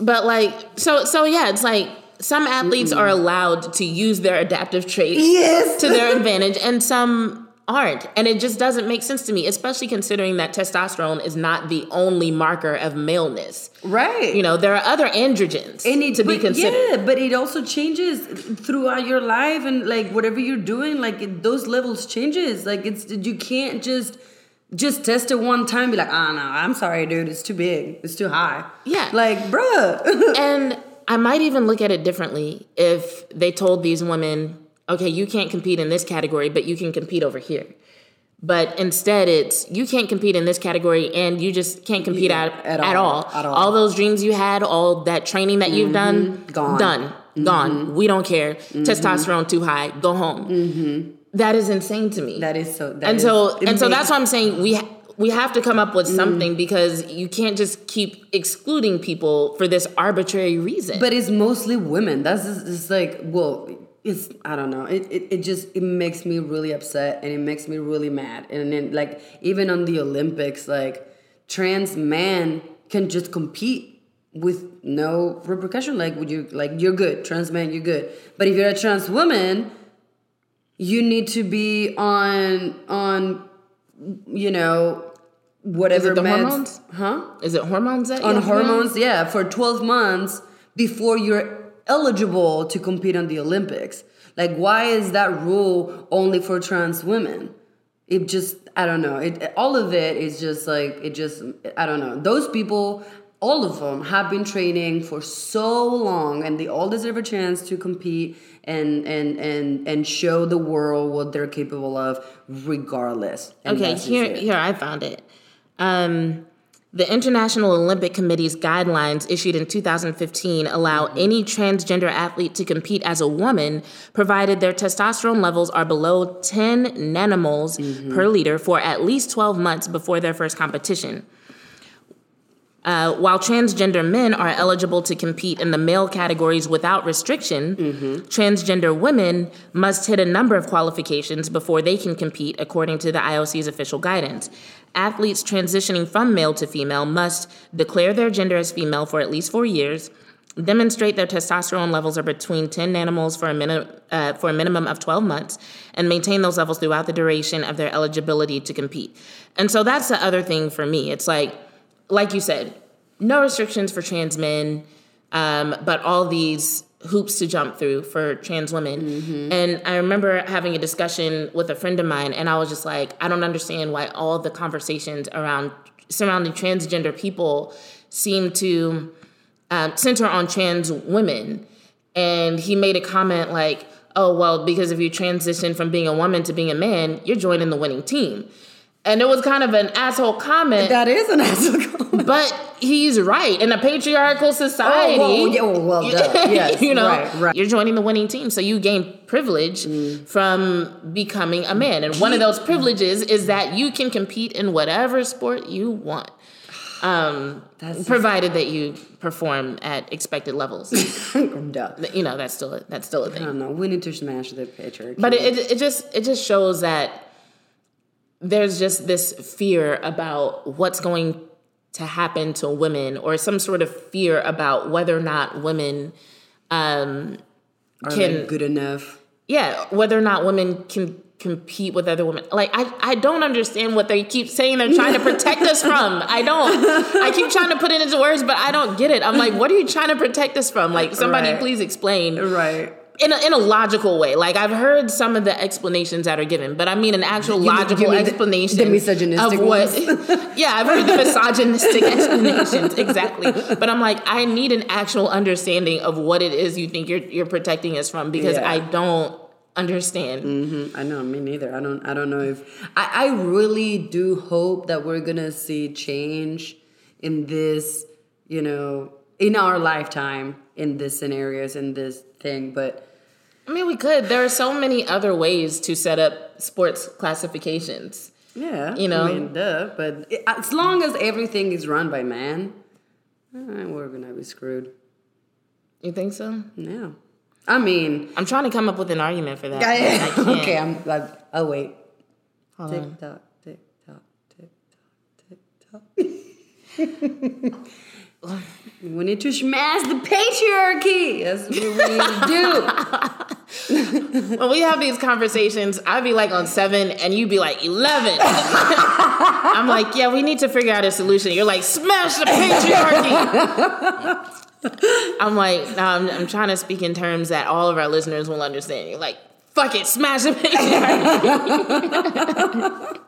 But like, so so yeah, it's like some athletes are allowed to use their adaptive traits Yes. to their <laughs> advantage, and some aren't, and it just doesn't make sense to me, especially considering that testosterone is not the only marker of maleness. Right. You know, there are other androgens and it, to be but considered. Yeah, but it also changes throughout your life and like whatever you're doing, like it, those levels changes. Like it's you can't just just test it one time. Be like, ah, no, I'm sorry, dude, it's too big, it's too high. Yeah. like, bruh. <laughs> And I might even look at it differently if they told these women, okay, you can't compete in this category, but you can compete over here. But instead, it's you can't compete in this category and you just can't compete Yeah, at, at at, all, all. at all. Mm-hmm. those dreams you had, all that training that you've done, Gone. done, gone. We don't care. Mm-hmm. Testosterone too high, go home. That is insane to me. that is so. That and so and so that's why I'm saying we ha- we have to come up with Mm. something because you can't just keep excluding people for this arbitrary reason. But it's mostly women. That's just, it's like, well, it's I don't know. It, it it just it makes me really upset and it makes me really mad. And then like even on the Olympics, like trans man can just compete with no repercussion. Like would you like you're good, trans man, you're good. But if you're a trans woman, you need to be on on you know whatever the meds- hormones? huh? Is it hormones that on hormones yeah for 12 months before you're eligible to compete on the olympics. Like why is that rule only for trans women? It just i don't know. It all of it is just like it just i don't know. Those people all of them have been training for so long and they all deserve a chance to compete and and and and show the world what they're capable of regardless. And Okay, here here I found it. Um, the International Olympic Committee's guidelines issued in 2015 allow Mm-hmm. any transgender athlete to compete as a woman provided their testosterone levels are below 10 nanomoles Mm-hmm. per liter for at least 12 months before their first competition. Uh, while transgender men are eligible to compete in the male categories without restriction, transgender women must hit a number of qualifications before they can compete, according to the IOC's official guidance. Athletes transitioning from male to female must declare their gender as female for at least four years, demonstrate their testosterone levels are between 10 nanomoles for a, min- uh, for a minimum of 12 months, and maintain those levels throughout the duration of their eligibility to compete. And so that's the other thing for me. It's like, like you said, no restrictions for trans men, um, but all these hoops to jump through for trans women. And I remember having a discussion with a friend of mine, and I was just like, I don't understand why all the conversations around surrounding transgender people seem to um, center on trans women. And he made a comment like, oh, well, because if you transition from being a woman to being a man, you're joining the winning team. And it was kind of an asshole comment. that is an <laughs> asshole comment. But he's right. In a patriarchal society, Oh, well, well, well, duh. <laughs> Yes, you know, right, right. you're joining the winning team, so you gain privilege from becoming a man. And one of those privileges is that you can compete in whatever sport you want, um, <sighs> provided that you perform at expected levels. <laughs> You know, that's still a, that's still a thing. I don't know. We need to smash the patriarchy. But it, it, it just it just shows that there's just this fear about what's going to happen to women or some sort of fear about whether or not women um are can- good enough? yeah whether or not women can compete with other women like i i don't understand what they keep saying they're trying to protect us from i don't i keep trying to put it into words but i don't get it i'm like what are you trying to protect us from like somebody Right. please explain Right. In a, in a logical way. Like I've heard some of the explanations that are given, but I mean an actual logical mean the- explanation the misogynistic of what. <laughs> yeah, I've heard the misogynistic <laughs> explanations exactly, but I'm like I need an actual understanding of what it is you think you're you're protecting us from because Yeah. I don't understand. Mm, I know, me neither. I don't. I don't know if I. I really do hope that we're gonna see change in this. You know, in our lifetime, in this scenarios, in this thing. But I mean, we could. There are so many other ways to set up sports classifications. yeah, You know? I mean, duh. But it, as long as everything is run by man, eh, we're gonna be screwed. You think so? Yeah. I mean, I'm trying to come up with an argument for that. I, I <laughs> can't. okay. I'm. I, I'll wait. Hold Tick on. tock, tick tock, tick tock, tick tock. <laughs> <laughs> we need to smash the patriarchy. That's what we need to do. <laughs> When we have these conversations, I'd be like on seven, and you'd be like eleven. <laughs> I'm like, yeah, we need to figure out a solution. You're like, smash the patriarchy. <laughs> I'm like, no, I'm, I'm trying to speak in terms that all of our listeners will understand. You're like, fuck it, smash the patriarchy.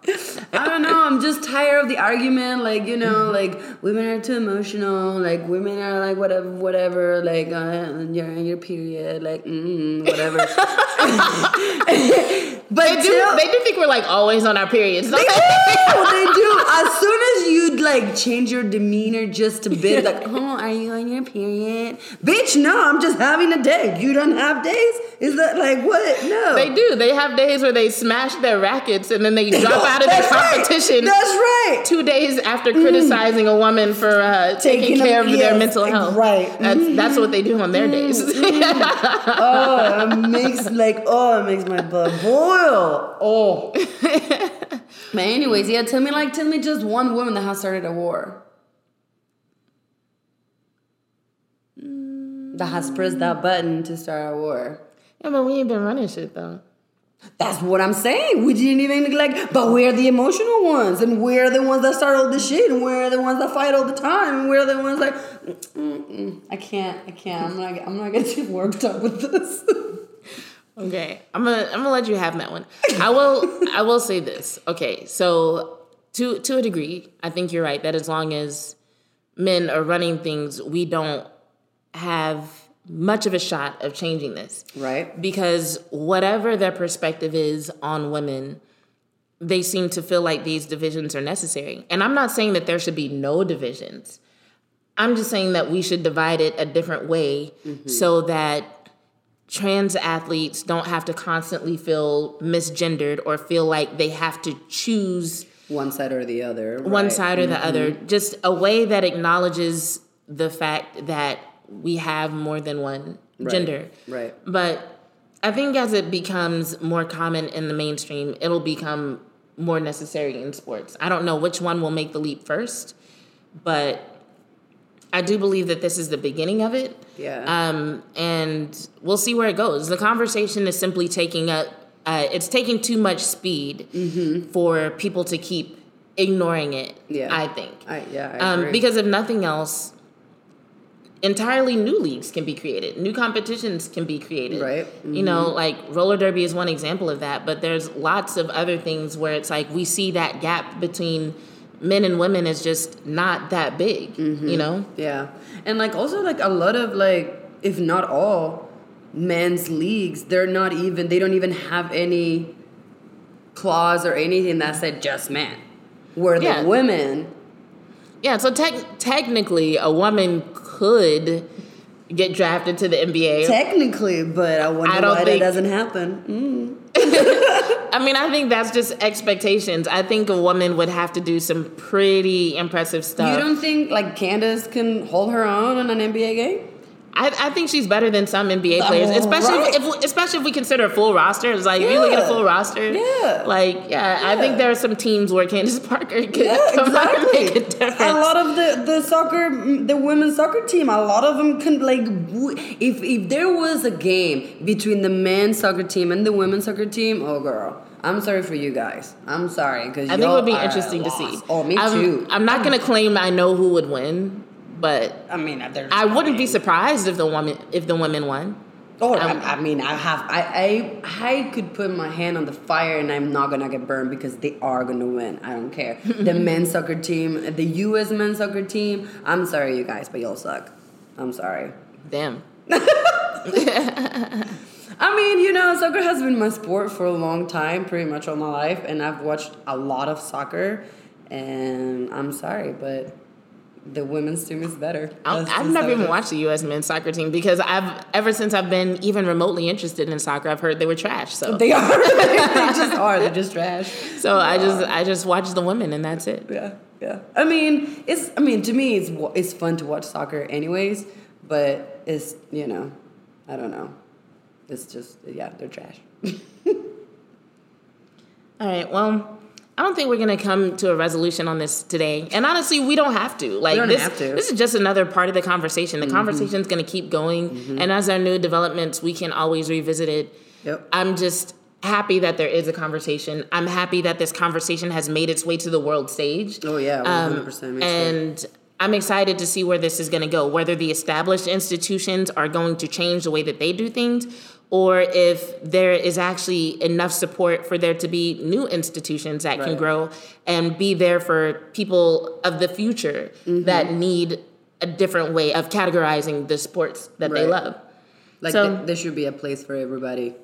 <laughs> I don't know. I'm just tired of the argument. Like you know, like women are too emotional. Like women are like whatever, whatever. Like uh, you're in your period. Like mm, whatever. <laughs> but They do, till- they do think we're like always on our periods. They they? do. <laughs> They do. As soon as you like change your demeanor just a bit, like, oh, are you on your period? Bitch, no, I'm just having a day. You don't have days? Is that like what? No. They do. They have days where they smash their rackets and then they <laughs> drop out of the That's right. competition. That's right. two days after criticizing a woman for uh, taking, Taking care them- of their mental health. right. Mm-hmm. That's, that's what they do on their days. <laughs> Oh, it makes like oh, it makes my blood boil. Oh. <laughs> but anyways, yeah, tell me like tell me just one woman that has started a war. That has pressed that button to start a war. Yeah, but we ain't been running shit though. That's what I'm saying. We didn't even like, but we're the emotional ones, and we're the ones that start all the shit, and we're the ones that fight all the time, and we're the ones like, Mm-mm. I can't, I can't. I'm not, I'm not getting too <laughs> worked up with this. Okay, I'm gonna I'm gonna let you have that one. I will I will say this. Okay, so to to a degree, I think you're right that as long as men are running things, we don't have much of a shot of changing this. right? because whatever their perspective is on women, they seem to feel like these divisions are necessary. And I'm not saying that there should be no divisions. I'm just saying that we should divide it a different way mm-hmm. so that trans athletes don't have to constantly feel misgendered or feel like they have to choose One side or the other. one right. side or the mm-hmm. other. Just a way that acknowledges the fact that we have more than one gender. Right. But I think as it becomes more common in the mainstream, it'll become more necessary in sports. I don't know which one will make the leap first, but I do believe that this is the beginning of it. Yeah. Um, and we'll see where it goes. The conversation is simply taking up, uh, it's taking too much speed for people to keep ignoring it, Yeah. I think. I, yeah, I Um, because if nothing else, entirely new leagues can be created, new competitions can be created. Right. You know, mm-hmm. like roller derby is one example of that, but there's lots of other things where it's like we see that gap between men and women is just not that big. Mm-hmm. You know? yeah, and like also like a lot of like, if not all, men's leagues, they're not even. They don't even have any clause or anything that said just men. Where the women, Yeah, so tec- technically, a woman could get drafted to the NBA. technically, but I wonder I don't why think- that doesn't happen. <laughs> I mean, I think that's just expectations. I think a woman would have to do some pretty impressive stuff. You don't think like Candace can hold her own in an NBA game? I, I think she's better than some NBA players, especially right. if, especially if we consider a full roster. It's like if you look at a full roster, Yeah. like yeah, I think there are some teams where Candace Parker could Yeah, <laughs> come out and make a difference. A lot of the the soccer, the women's soccer team, a lot of them can like, if if there was a game between the men's soccer team and the women's soccer team, oh girl, I'm sorry for you guys. I'm sorry because I think it would be interesting to see. Oh, me I'm, too. I'm not going to claim I know who would win, but I mean, I wouldn't be surprised if the woman if the women won. Oh, I, I mean, I have, I, I, I could put my hand on the fire and I'm not gonna get burned because they are gonna win. I don't care. <laughs> the men's soccer team, the U.S. men's soccer team. I'm sorry, you guys, but y'all suck. I'm sorry. Damn. <laughs> <laughs> I mean, you know, soccer has been my sport for a long time, pretty much all my life, and I've watched a lot of soccer. And I'm sorry, but the women's team is better. I've never even watched the U.S. men's soccer team because I've ever since I've been even remotely interested in soccer, I've heard they were trash. So, They are. <laughs> they just are. They're just trash. so I just I just watch the women and that's it. Yeah, yeah. I mean, it's. I mean, to me, it's it's fun to watch soccer, anyways. But it's you know, I don't know. It's just yeah, they're trash. <laughs> All right. Well, I don't think we're gonna come to a resolution on this today, and honestly, we don't have to. Like this, have to. this is just another part of the conversation. The conversation's gonna keep going, and as there are new developments, we can always revisit it. Yep. I'm just happy that there is a conversation. I'm happy that this conversation has made its way to the world stage. Oh yeah, Um, hundred percent. and I'm excited to see where this is going to go, whether the established institutions are going to change the way that they do things, or if there is actually enough support for there to be new institutions that can grow and be there for people of the future Mm-hmm. that need a different way of categorizing the sports that they love. Like So- th- there should be a place for everybody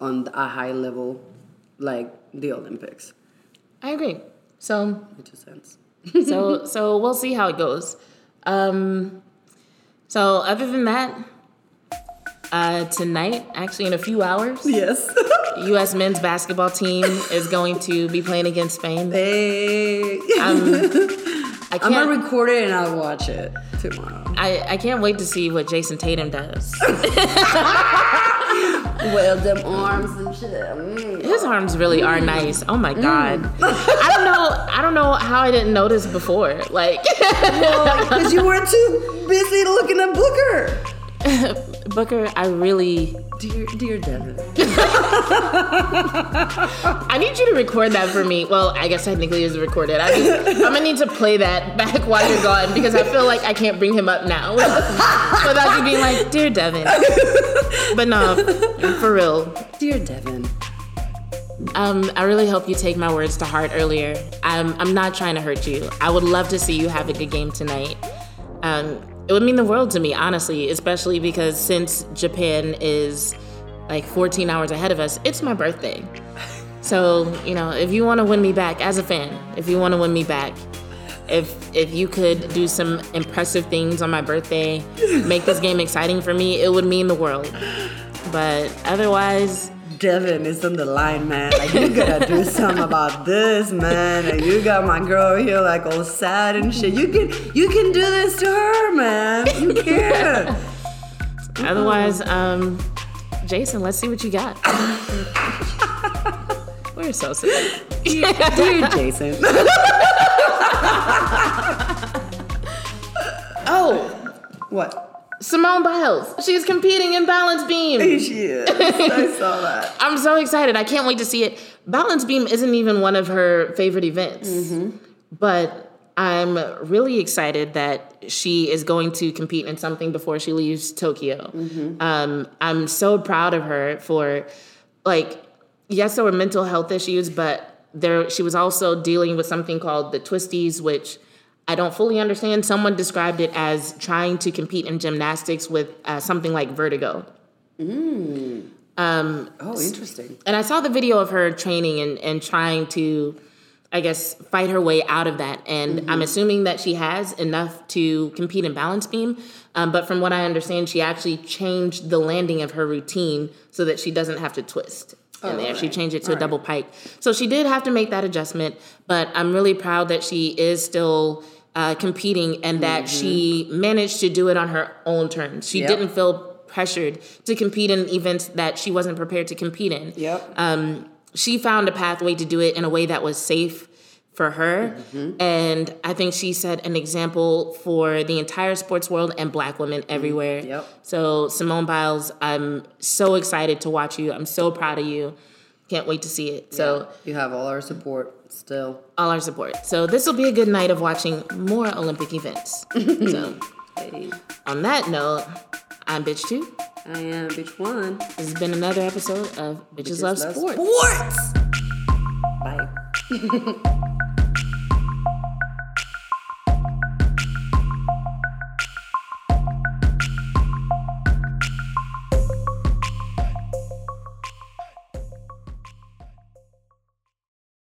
on a high level, like the Olympics. I agree. So Which is sense. so so we'll see how it goes. Um, so other than that, uh, tonight, actually in a few hours, Yes. <laughs> U.S. men's basketball team is going to be playing against Spain. hey. Um, <laughs> I I'm gonna record it and I'll watch it tomorrow. I, I can't wait to see what Jayson Tatum does. <laughs> Well, them arms and shit. Mm. His arms really are nice. Oh my god. I don't know. I don't know how I didn't notice before. Like Because you were too busy looking at Booker. Booker, I really. Dear, dear Devin. I need you to record that for me. Well, I guess technically it's recorded. I I'm gonna need to play that back while you're gone because I feel like I can't bring him up now <laughs> without you being like, "Dear Devin." But no, for real. Dear Devin. Um, I really hope you take my words to heart earlier. I'm, I'm not trying to hurt you. I would love to see you have a good game tonight. Um, it would mean the world to me, honestly, especially because since Japan is like 14 hours ahead of us, it's my birthday. So, you know, if you want to win me back as a fan, if you want to win me back, if if you could do some impressive things on my birthday, make this game exciting for me, it would mean the world. But otherwise, Devin is on the line, man. Like you gotta do <laughs> something about this, man. And you got my girl here like all sad and shit. You can you can do this to her, man. You can. <laughs> Otherwise, um, Jayson, let's see what you got. <laughs> We're so silly. Dear Jayson. Oh, What? Simone Biles. She's competing in balance beam. She is. I saw that. <laughs> I'm so excited. I can't wait to see it. Balance beam isn't even one of her favorite events, but I'm really excited that she is going to compete in something before she leaves Tokyo. Um, I'm so proud of her for, like, yes, there were mental health issues, but there she was also dealing with something called the twisties, which I don't fully understand. Someone described it as trying to compete in gymnastics with uh, something like vertigo. Oh, interesting. And I saw the video of her training and, and trying to, I guess, fight her way out of that. And I'm assuming that she has enough to compete in balance beam. Um, but from what I understand, she actually changed the landing of her routine so that she doesn't have to twist. In there, she changed it to a double pike. So she did have to make that adjustment, but I'm really proud that she is still uh, competing and that she managed to do it on her own terms. She Yep. didn't feel pressured to compete in events that she wasn't prepared to compete in. Yep. Um, she found a pathway to do it in a way that was safe for her. And I think she set an example for the entire sports world and black women everywhere. Yep. So, Simone Biles, I'm so excited to watch you. I'm so proud of you. Can't wait to see it. So, you have all our support still. all our support. So, this will be a good night of watching more Olympic events. <laughs> so, Hey. on that note, I'm Bitch 2. I am Bitch One. This has been another episode of Bitches, Love, Sports. Sports. Bye. <laughs>